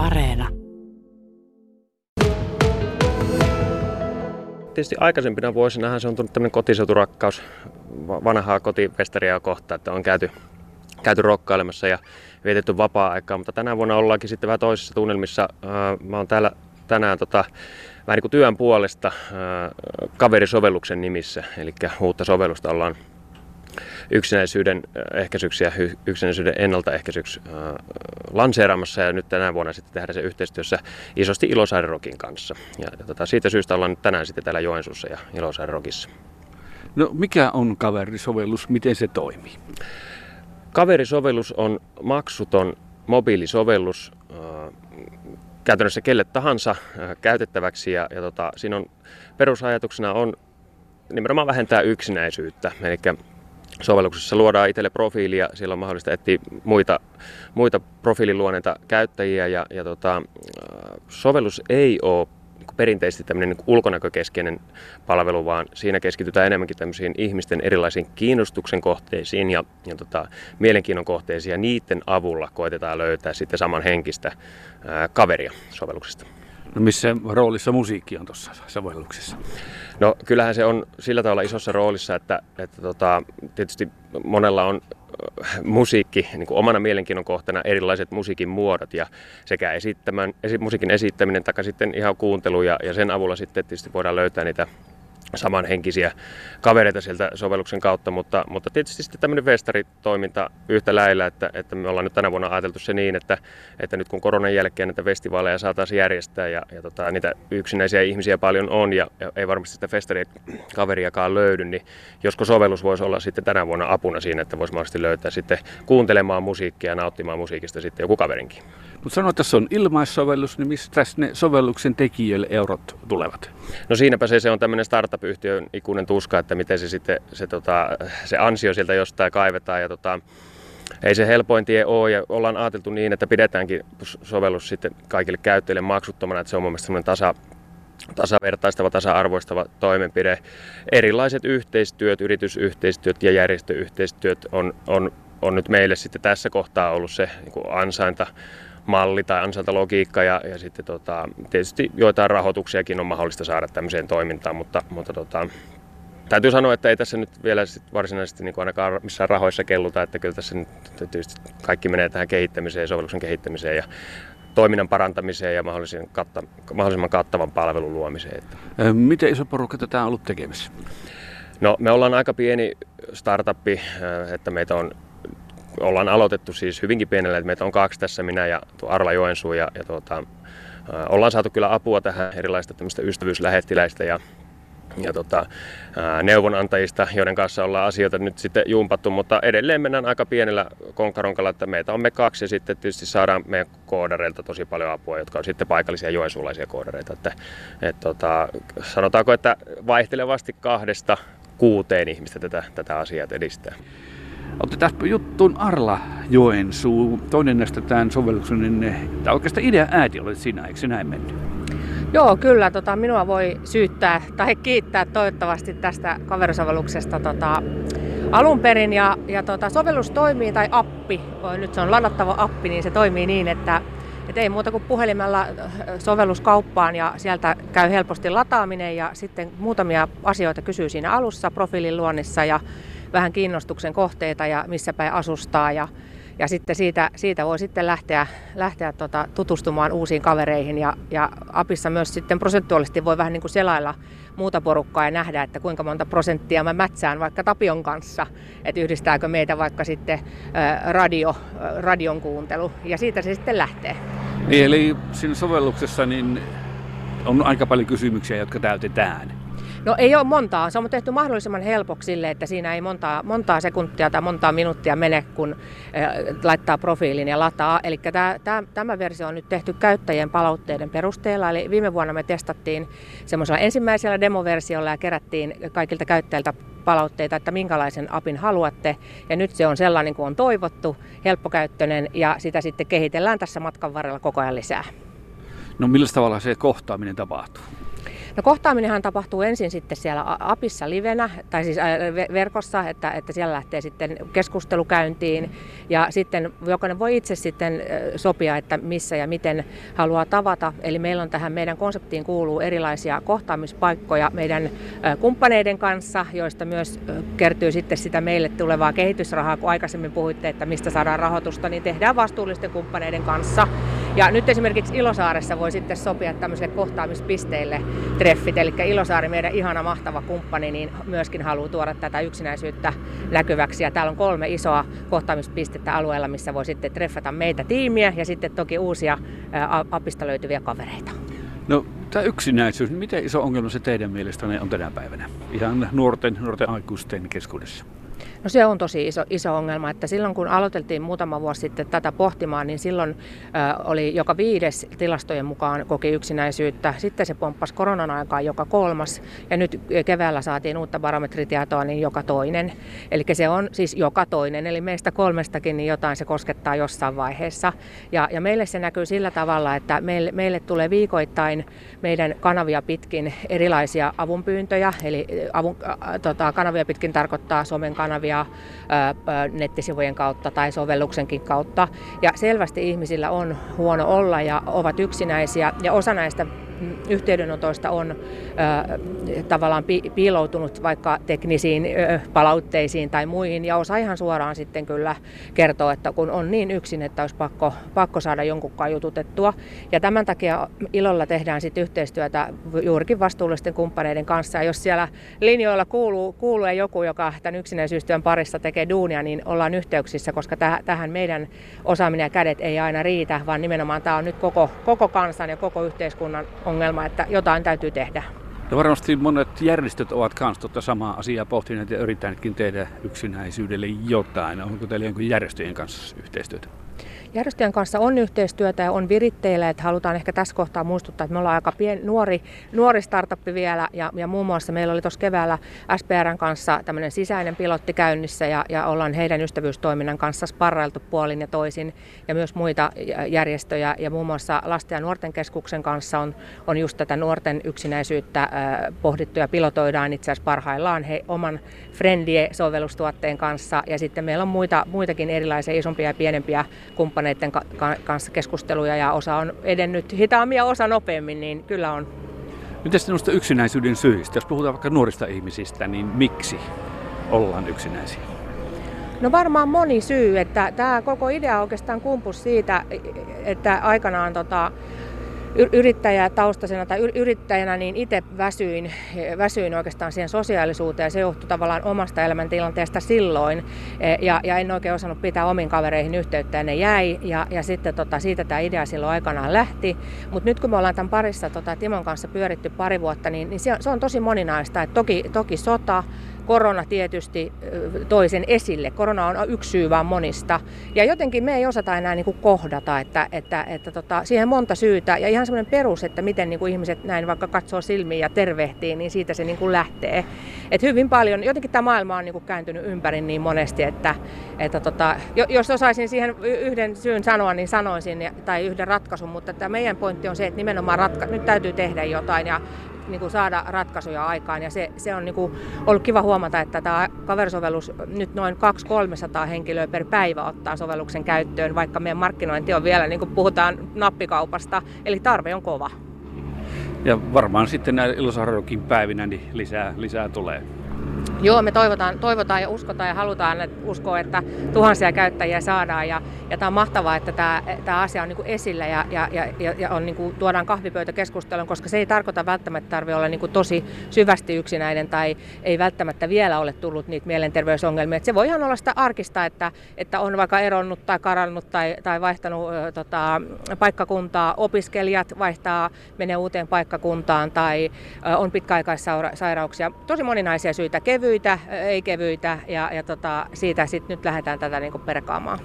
Areena. Tietysti aikaisempina vuosina se on tullut tämmöinen kotiseuturakkaus vanhaa kotivestariaa kohtaan, että on käyty, käyty rokkailemassa ja vietetty vapaa-aikaa, mutta tänä vuonna ollaankin sitten vähän toisissa tunnelmissa. Mä oon täällä tänään tota, vähän niin kuin työn puolesta kaverisovelluksen nimissä, eli uutta sovellusta ollaan yksinäisyyden ehkäisyksi ja yksinäisyyden ennaltaehkäisyksi äh, lanseeraamassa ja nyt tänä vuonna sitten tehdään se yhteistyössä isosti Ilosaarirokin kanssa. Ja, ja tota, siitä syystä ollaan nyt tänään sitten täällä Joensuussa ja Ilosaari-rokissa. No mikä on kaverisovellus, miten se toimii? Kaverisovellus on maksuton mobiilisovellus äh, käytännössä kelle tahansa äh, käytettäväksi ja, ja tota, siinä on perusajatuksena on nimenomaan vähentää yksinäisyyttä. Eli sovelluksessa luodaan itselle profiilia, siellä on mahdollista etsiä muita, muita profiililuonneita käyttäjiä ja, ja tota, sovellus ei ole perinteisesti tämmöinen niin ulkonäkökeskeinen palvelu, vaan siinä keskitytään enemmänkin tämmöisiin ihmisten erilaisiin kiinnostuksen kohteisiin ja, ja tota, mielenkiinnon kohteisiin ja niiden avulla koitetaan löytää sitten samanhenkistä ää, kaveria sovelluksesta. No missä roolissa musiikki on tuossa sovelluksessa? No kyllähän se on sillä tavalla isossa roolissa, että, että tota, tietysti monella on äh, musiikki niin kuin omana mielenkiinnon kohtana erilaiset musiikin muodot ja sekä esittämän, esi, musiikin esittäminen tai sitten ihan kuuntelu ja, ja sen avulla sitten tietysti voidaan löytää niitä samanhenkisiä kavereita sieltä sovelluksen kautta, mutta, mutta tietysti sitten tämmöinen vestaritoiminta yhtä lailla, että, että me ollaan nyt tänä vuonna ajateltu se niin, että, että nyt kun koronan jälkeen näitä festivaaleja saataisiin järjestää ja, ja tota, niitä yksinäisiä ihmisiä paljon on ja, ja ei varmasti sitä festaria kaveriakaan löydy, niin josko sovellus voisi olla sitten tänä vuonna apuna siinä, että voisi mahdollisesti löytää sitten kuuntelemaan musiikkia ja nauttimaan musiikista sitten joku kaverinkin. Mutta sanoit, että tässä on ilmaissovellus, niin mistä ne sovelluksen tekijöille eurot tulevat? No siinäpä se, se on tämmöinen startup-yhtiön ikuinen tuska, että miten se sitten se, tota, se ansio sieltä jostain kaivetaan. Ja tota, ei se helpoin tie ole ja ollaan ajateltu niin, että pidetäänkin sovellus sitten kaikille käyttäjille maksuttomana, että se on mun mielestä semmoinen tasa, tasavertaistava, tasa-arvoistava toimenpide. Erilaiset yhteistyöt, yritysyhteistyöt ja järjestöyhteistyöt on, on, on nyt meille sitten tässä kohtaa ollut se niin ansainta malli tai logiikka ja, ja sitten tota, tietysti joitain rahoituksiakin on mahdollista saada tämmöiseen toimintaan, mutta, mutta tota, täytyy sanoa, että ei tässä nyt vielä sit varsinaisesti niin ainakaan missään rahoissa kelluta, että kyllä tässä nyt tietysti kaikki menee tähän kehittämiseen, sovelluksen kehittämiseen ja toiminnan parantamiseen ja mahdollisimman, katta, mahdollisimman kattavan palvelun luomiseen. Miten iso porukka tätä on ollut tekemässä? No me ollaan aika pieni startuppi, että meitä on ollaan aloitettu siis hyvinkin pienellä, että meitä on kaksi tässä, minä ja Arla Joensuu ja, ja tuota, ollaan saatu kyllä apua tähän erilaista tämmöistä ystävyyslähettiläistä ja, ja tota, neuvonantajista, joiden kanssa ollaan asioita nyt sitten jumpattu, mutta edelleen mennään aika pienellä konkaronkalla, että meitä on me kaksi ja sitten tietysti saadaan meidän koodareilta tosi paljon apua, jotka on sitten paikallisia joensuulaisia koodareita. Että, et tota, sanotaanko, että vaihtelevasti kahdesta kuuteen ihmistä tätä, tätä asiaa edistää. Otetaanpa juttuun Arla Joensuu. Toinen näistä tämän sovelluksen, niin tämä oikeastaan idea äiti olet sinä, eikö se näin mennyt? Joo, kyllä. Tota, minua voi syyttää tai kiittää toivottavasti tästä kaverisovelluksesta tota, alun perin. Ja, ja tota, sovellus toimii, tai appi, nyt se on ladattava appi, niin se toimii niin, että et ei muuta kuin puhelimella sovelluskauppaan ja sieltä käy helposti lataaminen ja sitten muutamia asioita kysyy siinä alussa profiilin luonnissa ja vähän kiinnostuksen kohteita ja missä päin asustaa ja, ja sitten siitä, siitä voi sitten lähteä, lähteä tota, tutustumaan uusiin kavereihin ja, ja apissa myös sitten prosentuaalisesti voi vähän niin kuin selailla muuta porukkaa ja nähdä, että kuinka monta prosenttia mä mätsään vaikka Tapion kanssa, että yhdistääkö meitä vaikka sitten radio, radion kuuntelu ja siitä se sitten lähtee. Niin, eli siinä sovelluksessa niin on aika paljon kysymyksiä, jotka täytetään. No ei ole montaa. Se on tehty mahdollisimman helpoksi sille, että siinä ei montaa, montaa sekuntia tai montaa minuuttia mene, kun laittaa profiilin ja lataa. Eli tämä, tämä, tämä versio on nyt tehty käyttäjien palautteiden perusteella. Eli viime vuonna me testattiin semmoisella ensimmäisellä demoversiolla ja kerättiin kaikilta käyttäjiltä palautteita, että minkälaisen apin haluatte. Ja nyt se on sellainen kuin on toivottu, helppokäyttöinen ja sitä sitten kehitellään tässä matkan varrella koko ajan lisää. No millä tavalla se kohtaaminen tapahtuu? No kohtaaminenhan tapahtuu ensin sitten siellä apissa livenä, tai siis verkossa, että, että siellä lähtee sitten keskustelu käyntiin, ja sitten jokainen voi itse sitten sopia, että missä ja miten haluaa tavata. Eli meillä on tähän meidän konseptiin kuuluu erilaisia kohtaamispaikkoja meidän kumppaneiden kanssa, joista myös kertyy sitten sitä meille tulevaa kehitysrahaa, kun aikaisemmin puhuitte, että mistä saadaan rahoitusta, niin tehdään vastuullisten kumppaneiden kanssa. Ja nyt esimerkiksi Ilosaaressa voi sitten sopia tämmöisille kohtaamispisteille treffit, eli Ilosaari, meidän ihana mahtava kumppani, niin myöskin haluaa tuoda tätä yksinäisyyttä näkyväksi. Ja täällä on kolme isoa kohtaamispistettä alueella, missä voi sitten treffata meitä tiimiä ja sitten toki uusia apista löytyviä kavereita. No tämä yksinäisyys, miten iso ongelma se teidän mielestänne on tänä päivänä? Ihan nuorten, nuorten aikuisten keskuudessa. No se on tosi iso, iso ongelma, että silloin kun aloiteltiin muutama vuosi sitten tätä pohtimaan, niin silloin ö, oli joka viides tilastojen mukaan koki yksinäisyyttä. Sitten se pomppasi koronan aikaan joka kolmas ja nyt keväällä saatiin uutta barometritietoa, niin joka toinen. Eli se on siis joka toinen, eli meistä kolmestakin niin jotain se koskettaa jossain vaiheessa. Ja, ja meille se näkyy sillä tavalla, että meille, meille tulee viikoittain meidän kanavia pitkin erilaisia avunpyyntöjä, eli avun, äh, tota, kanavia pitkin tarkoittaa somen kanavia, kanavia nettisivujen kautta tai sovelluksenkin kautta. Ja selvästi ihmisillä on huono olla ja ovat yksinäisiä ja osa näistä yhteydenotoista on tavallaan pi- piiloutunut vaikka teknisiin palautteisiin tai muihin, ja osa ihan suoraan sitten kyllä kertoo, että kun on niin yksin, että olisi pakko, pakko saada jonkun jututettua. Ja tämän takia ilolla tehdään sitten yhteistyötä juurikin vastuullisten kumppaneiden kanssa. Ja jos siellä linjoilla kuuluu, kuuluu joku, joka tämän yksinäisyystyön parissa tekee duunia, niin ollaan yhteyksissä, koska täh- tähän meidän osaaminen ja kädet ei aina riitä, vaan nimenomaan tämä on nyt koko, koko kansan ja koko yhteiskunnan ongelma, että jotain täytyy tehdä. Ja varmasti monet järjestöt ovat myös tuota samaa asiaa pohtineet ja yrittäneetkin tehdä yksinäisyydelle jotain. Onko teillä jonkun järjestöjen kanssa yhteistyötä? Järjestöjen kanssa on yhteistyötä ja on viritteillä, että halutaan ehkä tässä kohtaa muistuttaa, että me ollaan aika pieni, nuori, nuori startup vielä ja, ja muun muassa meillä oli tuossa keväällä SPRn kanssa tämmöinen sisäinen pilotti käynnissä ja, ja ollaan heidän ystävyystoiminnan kanssa sparrailtu puolin ja toisin. Ja myös muita järjestöjä ja muun muassa Lasten ja nuorten keskuksen kanssa on, on just tätä nuorten yksinäisyyttä pohdittu ja pilotoidaan. Itse asiassa parhaillaan he oman Friendie-sovellustuotteen kanssa. Ja sitten meillä on muita, muitakin erilaisia isompia ja pienempiä kumppaneita kumppaneiden kanssa keskusteluja ja osa on edennyt hitaammin ja osa nopeammin, niin kyllä on. Miten sinusta yksinäisyyden syistä? Jos puhutaan vaikka nuorista ihmisistä, niin miksi ollaan yksinäisiä? No varmaan moni syy, että tämä koko idea oikeastaan kumpus siitä, että aikanaan tota, yrittäjätaustaisena tai yrittäjänä niin itse väsyin, väsyin oikeastaan siihen sosiaalisuuteen se johtui tavallaan omasta elämäntilanteesta silloin e, ja, ja en oikein osannut pitää omiin kavereihin yhteyttä ja ne jäi ja, ja sitten tota, siitä tämä idea silloin aikanaan lähti. Mutta nyt kun me ollaan tämän parissa tota, Timon kanssa pyöritty pari vuotta, niin, niin se, on, se on tosi moninaista. Et toki, toki sota, korona tietysti toi sen esille. Korona on yksi syy vaan monista. Ja jotenkin me ei osata enää niin kuin kohdata, että, että, että tota, siihen monta syytä. Ja ihan semmoinen perus, että miten niin kuin ihmiset näin vaikka katsoo silmiin ja tervehtii, niin siitä se niin kuin lähtee. Et hyvin paljon, jotenkin tämä maailma on niin kuin kääntynyt ympäri niin monesti, että, että tota, jos osaisin siihen yhden syyn sanoa, niin sanoisin, tai yhden ratkaisun, mutta että meidän pointti on se, että nimenomaan ratka- nyt täytyy tehdä jotain ja niin kuin saada ratkaisuja aikaan. Ja se, se on niin kuin ollut kiva huomata, että tämä kaverisovellus nyt noin 200-300 henkilöä per päivä ottaa sovelluksen käyttöön, vaikka meidän markkinointi on vielä, niin kuin puhutaan nappikaupasta, eli tarve on kova. Ja varmaan sitten näillä Ilosarjokin päivinä niin lisää, lisää tulee. Joo, me toivotaan, toivotaan ja uskotaan ja halutaan että uskoa, että tuhansia käyttäjiä saadaan. Ja, ja tämä on mahtavaa, että tämä, tämä asia on niin esillä ja, ja, ja, ja on niin kuin, tuodaan kahvipöytäkeskustelun, koska se ei tarkoita välttämättä tarvitse olla niin kuin tosi syvästi yksinäinen tai ei välttämättä vielä ole tullut niitä mielenterveysongelmia. Että se voi ihan olla sitä arkista, että, että on vaikka eronnut tai karannut tai, tai vaihtanut ö, tota, paikkakuntaa. Opiskelijat vaihtaa, menee uuteen paikkakuntaan tai ö, on pitkäaikaissairauksia. Tosi moninaisia syitä, kevyitä, ei kevyitä ja, ja tota, siitä sitten nyt lähdetään tätä niin perkaamaan.